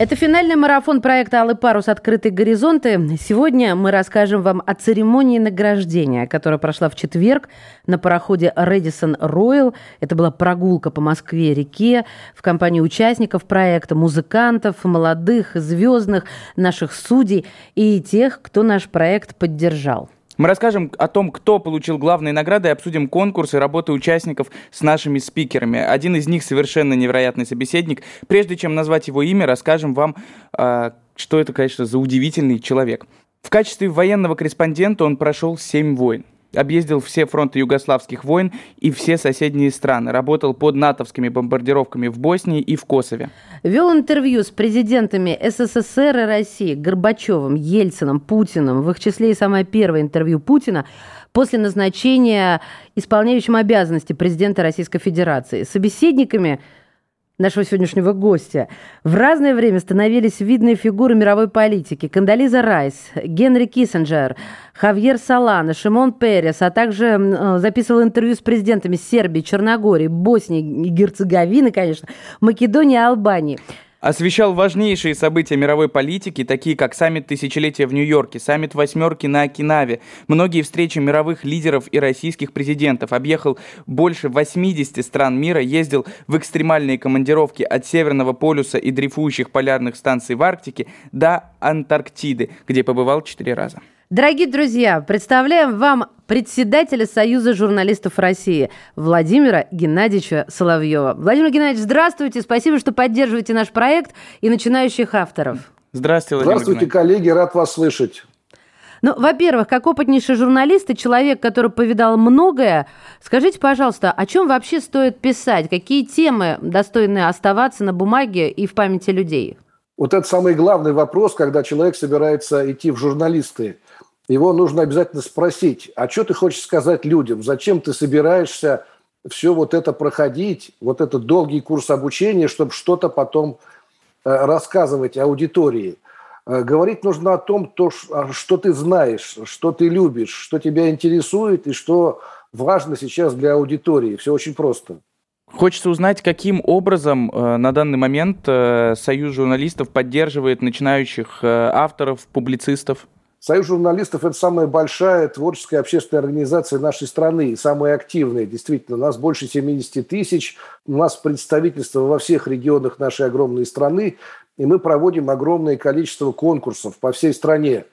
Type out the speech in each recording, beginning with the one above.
Это финальный марафон проекта «Алый парус. Открытые горизонты». Сегодня мы расскажем вам о церемонии награждения, которая прошла в четверг на пароходе «Редисон Ройл». Это была прогулка по Москве-реке в компании участников проекта, музыкантов, молодых, звездных, наших судей и тех, кто наш проект поддержал. Мы расскажем о том, кто получил главные награды, и обсудим конкурсы работы участников с нашими спикерами. Один из них совершенно невероятный собеседник. Прежде чем назвать его имя, расскажем вам, а, что это, конечно, за удивительный человек. В качестве военного корреспондента он прошел семь войн объездил все фронты югославских войн и все соседние страны. Работал под натовскими бомбардировками в Боснии и в Косове. Вел интервью с президентами СССР и России Горбачевым, Ельцином, Путиным. В их числе и самое первое интервью Путина после назначения исполняющим обязанности президента Российской Федерации. Собеседниками нашего сегодняшнего гостя, в разное время становились видные фигуры мировой политики. Кандализа Райс, Генри Киссинджер, Хавьер Салана, Шимон Перес, а также э, записывал интервью с президентами Сербии, Черногории, Боснии и Герцеговины, конечно, Македонии и Албании освещал важнейшие события мировой политики, такие как саммит тысячелетия в Нью-Йорке, саммит восьмерки на Окинаве, многие встречи мировых лидеров и российских президентов, объехал больше 80 стран мира, ездил в экстремальные командировки от Северного полюса и дрейфующих полярных станций в Арктике до Антарктиды, где побывал четыре раза. Дорогие друзья, представляем вам председателя Союза журналистов России Владимира Геннадьевича Соловьева. Владимир Геннадьевич, здравствуйте, спасибо, что поддерживаете наш проект и начинающих авторов. Здравствуйте, Владимир Здравствуйте, коллеги, рад вас слышать. Ну, во-первых, как опытнейший журналист и человек, который повидал многое, скажите, пожалуйста, о чем вообще стоит писать? Какие темы достойны оставаться на бумаге и в памяти людей? Вот это самый главный вопрос, когда человек собирается идти в журналисты – его нужно обязательно спросить, а что ты хочешь сказать людям, зачем ты собираешься все вот это проходить, вот этот долгий курс обучения, чтобы что-то потом э, рассказывать аудитории. Э, говорить нужно о том, то, а, что ты знаешь, что ты любишь, что тебя интересует и что важно сейчас для аудитории. Все очень просто. Хочется узнать, каким образом э, на данный момент э, Союз журналистов поддерживает начинающих э, авторов, публицистов. Союз журналистов – это самая большая творческая общественная организация нашей страны, самая активная, действительно. У нас больше 70 тысяч, у нас представительство во всех регионах нашей огромной страны, и мы проводим огромное количество конкурсов по всей стране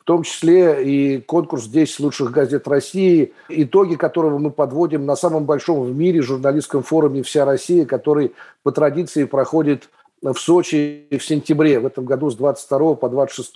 в том числе и конкурс 10 лучших газет России, итоги которого мы подводим на самом большом в мире журналистском форуме «Вся Россия», который по традиции проходит в Сочи в сентябре, в этом году с 22 по 26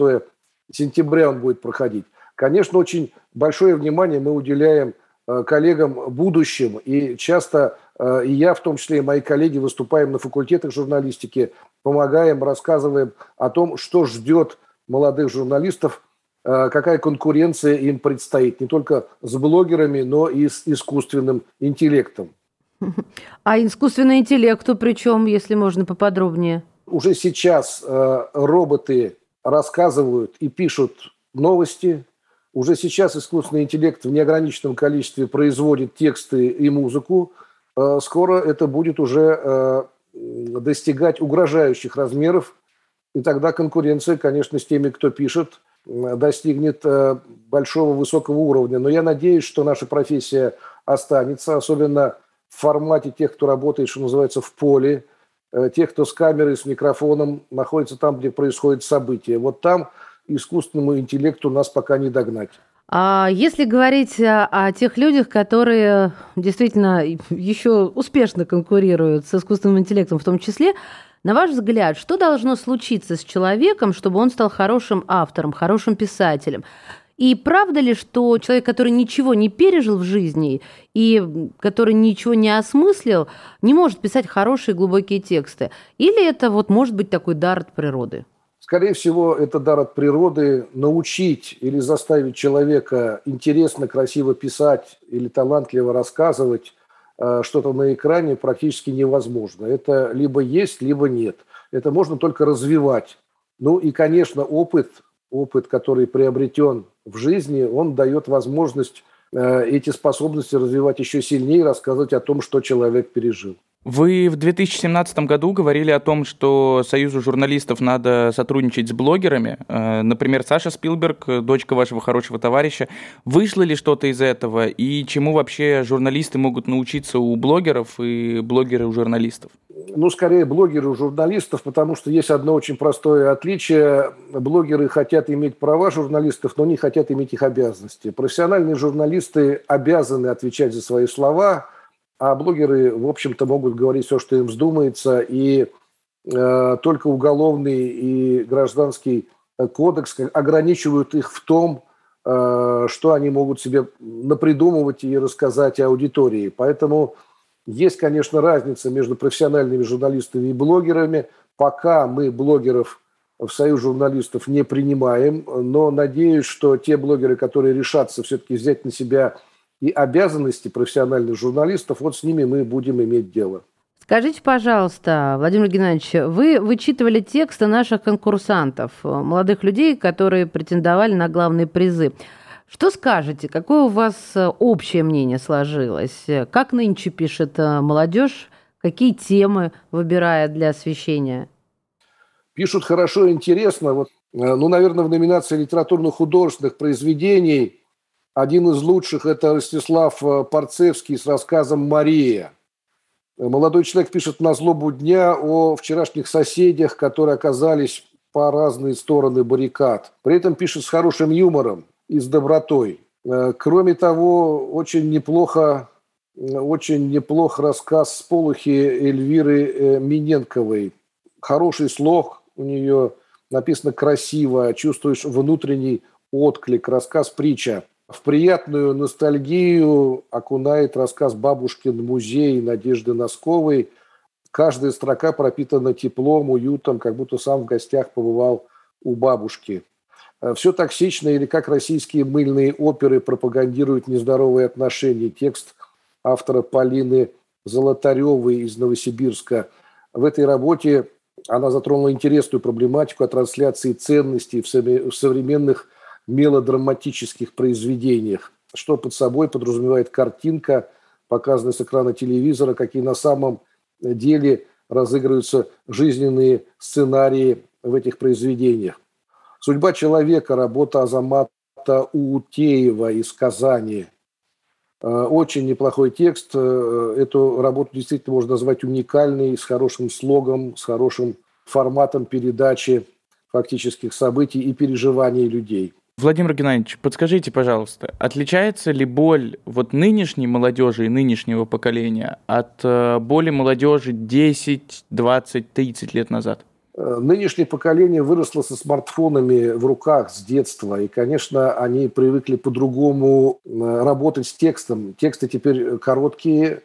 сентября он будет проходить. Конечно, очень большое внимание мы уделяем э, коллегам будущим, и часто э, и я, в том числе и мои коллеги, выступаем на факультетах журналистики, помогаем, рассказываем о том, что ждет молодых журналистов, э, какая конкуренция им предстоит, не только с блогерами, но и с искусственным интеллектом. А искусственный интеллекту причем, если можно поподробнее? Уже сейчас роботы рассказывают и пишут новости. Уже сейчас искусственный интеллект в неограниченном количестве производит тексты и музыку. Э, скоро это будет уже э, достигать угрожающих размеров. И тогда конкуренция, конечно, с теми, кто пишет, достигнет э, большого высокого уровня. Но я надеюсь, что наша профессия останется, особенно в формате тех, кто работает, что называется, в поле, тех, кто с камерой, с микрофоном находится там, где происходит событие. Вот там искусственному интеллекту нас пока не догнать. А если говорить о тех людях, которые действительно еще успешно конкурируют с искусственным интеллектом в том числе, на ваш взгляд, что должно случиться с человеком, чтобы он стал хорошим автором, хорошим писателем? И правда ли, что человек, который ничего не пережил в жизни и который ничего не осмыслил, не может писать хорошие глубокие тексты? Или это вот может быть такой дар от природы? Скорее всего, это дар от природы научить или заставить человека интересно, красиво писать или талантливо рассказывать. э, что-то на экране практически невозможно. Это либо есть, либо нет. Это можно только развивать. Ну и, конечно, опыт, опыт, который приобретен в жизни, он дает возможность э, эти способности развивать еще сильнее, рассказывать о том, что человек пережил. Вы в 2017 году говорили о том, что Союзу журналистов надо сотрудничать с блогерами. Э, например, Саша Спилберг, дочка вашего хорошего товарища. Вышло ли что-то из этого? И чему вообще журналисты могут научиться у блогеров и блогеры у журналистов? Ну, скорее, блогеры журналистов, потому что есть одно очень простое отличие. Блогеры хотят иметь права журналистов, но не хотят иметь их обязанности. Профессиональные журналисты обязаны отвечать за свои слова – а блогеры, в общем-то, могут говорить все, что им вздумается, и э, только уголовный и гражданский кодекс ограничивают их в том, э, что они могут себе напридумывать и рассказать аудитории. Поэтому есть, конечно, разница между профессиональными журналистами и блогерами. Пока мы блогеров в Союз журналистов не принимаем, но надеюсь, что те блогеры, которые решатся все-таки взять на себя и обязанности профессиональных журналистов, вот с ними мы будем иметь дело. Скажите, пожалуйста, Владимир Геннадьевич, вы вычитывали тексты наших конкурсантов, молодых людей, которые претендовали на главные призы. Что скажете, какое у вас общее мнение сложилось? Как нынче пишет э, молодежь? Какие темы выбирает для освещения? Пишут хорошо и интересно. Вот, э, ну, наверное, в номинации литературно-художественных произведений один из лучших – это Ростислав э, Парцевский с рассказом «Мария». Молодой человек пишет на злобу дня о вчерашних соседях, которые оказались по разные стороны баррикад. При этом пишет с хорошим юмором и с добротой. Э, кроме того, очень неплохо, очень неплох рассказ «Сполохи» Эльвиры э, Миненковой. Хороший слог у нее, написано красиво, чувствуешь внутренний отклик, рассказ притча. В приятную ностальгию окунает рассказ «Бабушкин музей» Надежды Носковой. Каждая строка пропитана теплом, уютом, как будто сам в гостях побывал у бабушки. Э, Все токсично или как российские мыльные оперы пропагандируют нездоровые отношения. Текст автора Полины Золотаревой из Новосибирска. В этой работе она затронула интересную проблематику о трансляции ценностей в современных мелодраматических произведениях, что под собой подразумевает картинка, показанная с экрана телевизора, какие на самом деле разыгрываются жизненные сценарии в этих произведениях. «Судьба человека», работа Азамата Уутеева из Казани. Э, очень неплохой текст. Э, эту работу действительно можно назвать уникальной, с хорошим слогом, с хорошим форматом передачи фактических событий и переживаний людей. Владимир Геннадьевич, подскажите, пожалуйста, отличается ли боль вот нынешней молодежи и нынешнего поколения от э, боли молодежи 10, 20, 30 лет назад? Э, нынешнее поколение выросло со смартфонами в руках с детства, и, конечно, они привыкли по-другому э, работать с текстом. Тексты теперь короткие,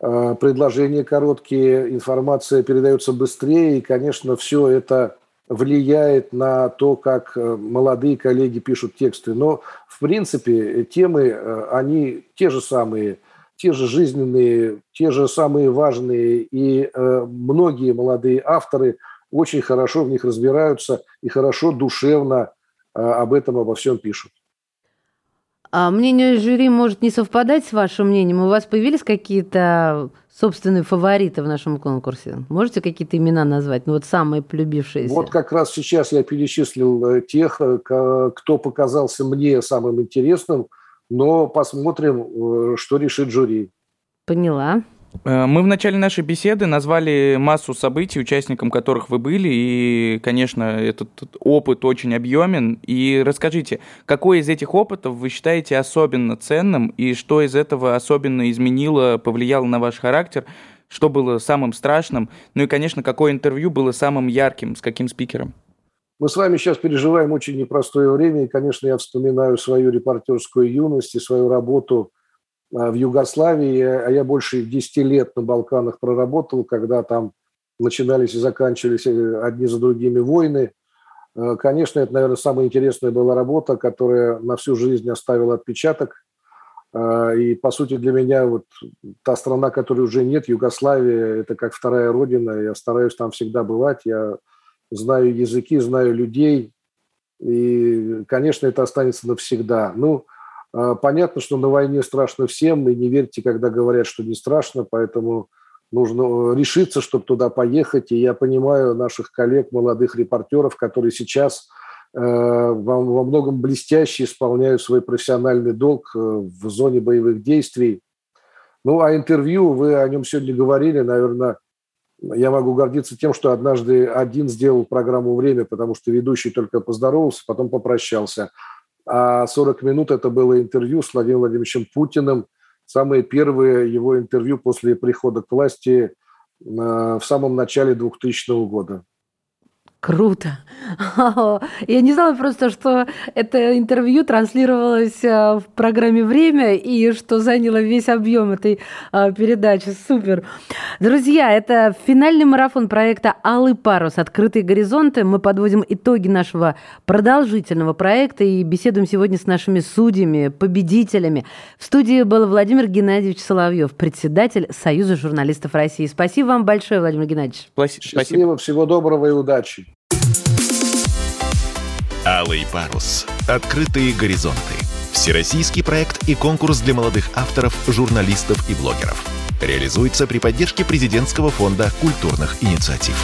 предложения короткие, информация передается быстрее, и, конечно, все это влияет на то, как э, молодые коллеги пишут тексты. Но, в принципе, темы, э, они те же самые, те же жизненные, те же самые важные. И э, многие молодые авторы очень хорошо в них разбираются и хорошо, душевно об этом, обо всем пишут. А мнение жюри может не совпадать с вашим мнением. У вас появились какие-то собственные фавориты в нашем конкурсе? Можете какие-то имена назвать? Ну вот самые полюбившиеся. Вот как раз сейчас я перечислил э, тех, э, кто показался мне самым интересным, но посмотрим, э, что решит жюри. Поняла. Э, мы в начале нашей беседы назвали массу событий, участником которых вы были, и, конечно, этот опыт очень объемен. И расскажите, какой из этих опытов вы считаете особенно ценным, и что из этого особенно изменило, повлияло на ваш характер, что было самым страшным, ну и, конечно, какое интервью было самым ярким, с каким спикером? Мы с вами сейчас переживаем очень непростое время, и, конечно, я вспоминаю свою репортерскую юность и свою работу в Югославии, а я больше 10 лет на Балканах проработал, когда там начинались и заканчивались э, одни за другими войны. Э, конечно, это, наверное, самая интересная была работа, которая на всю жизнь оставила отпечаток. И, по сути, для меня вот та страна, которой уже нет, Югославия, это как вторая родина. Я стараюсь там всегда бывать. Я знаю языки, знаю людей. И, конечно, это останется навсегда. Ну, а, понятно, что на войне страшно всем, и не верьте, когда говорят, что не страшно, поэтому нужно решиться, чтобы туда поехать. И я понимаю наших коллег, молодых репортеров, которые сейчас Э, во, во многом блестяще исполняют свой профессиональный долг э, в зоне боевых действий. Ну, а интервью, вы о нем сегодня говорили, наверное, я могу гордиться тем, что однажды один сделал программу «Время», потому что ведущий только поздоровался, потом попрощался. А 40 минут это было интервью с Владимиром Владимировичем Путиным, самое первое его интервью после прихода к власти э, в самом начале 2000 года. Круто. Я не знала просто, что это интервью транслировалось э, в программе «Время» и что заняло весь объем этой э, передачи. Супер. Друзья, это финальный марафон проекта «Алый парус. Открытые горизонты». Мы подводим итоги нашего продолжительного проекта и беседуем сегодня с нашими судьями, победителями. В студии был Владимир Геннадьевич Соловьев, председатель Союза журналистов России. Спасибо вам большое, Владимир Геннадьевич. Спасибо. Счастливо, всего доброго и удачи. Алый парус. Открытые горизонты. Всероссийский проект и конкурс для молодых авторов, журналистов и блогеров. Реализуется при поддержке президентского фонда культурных инициатив.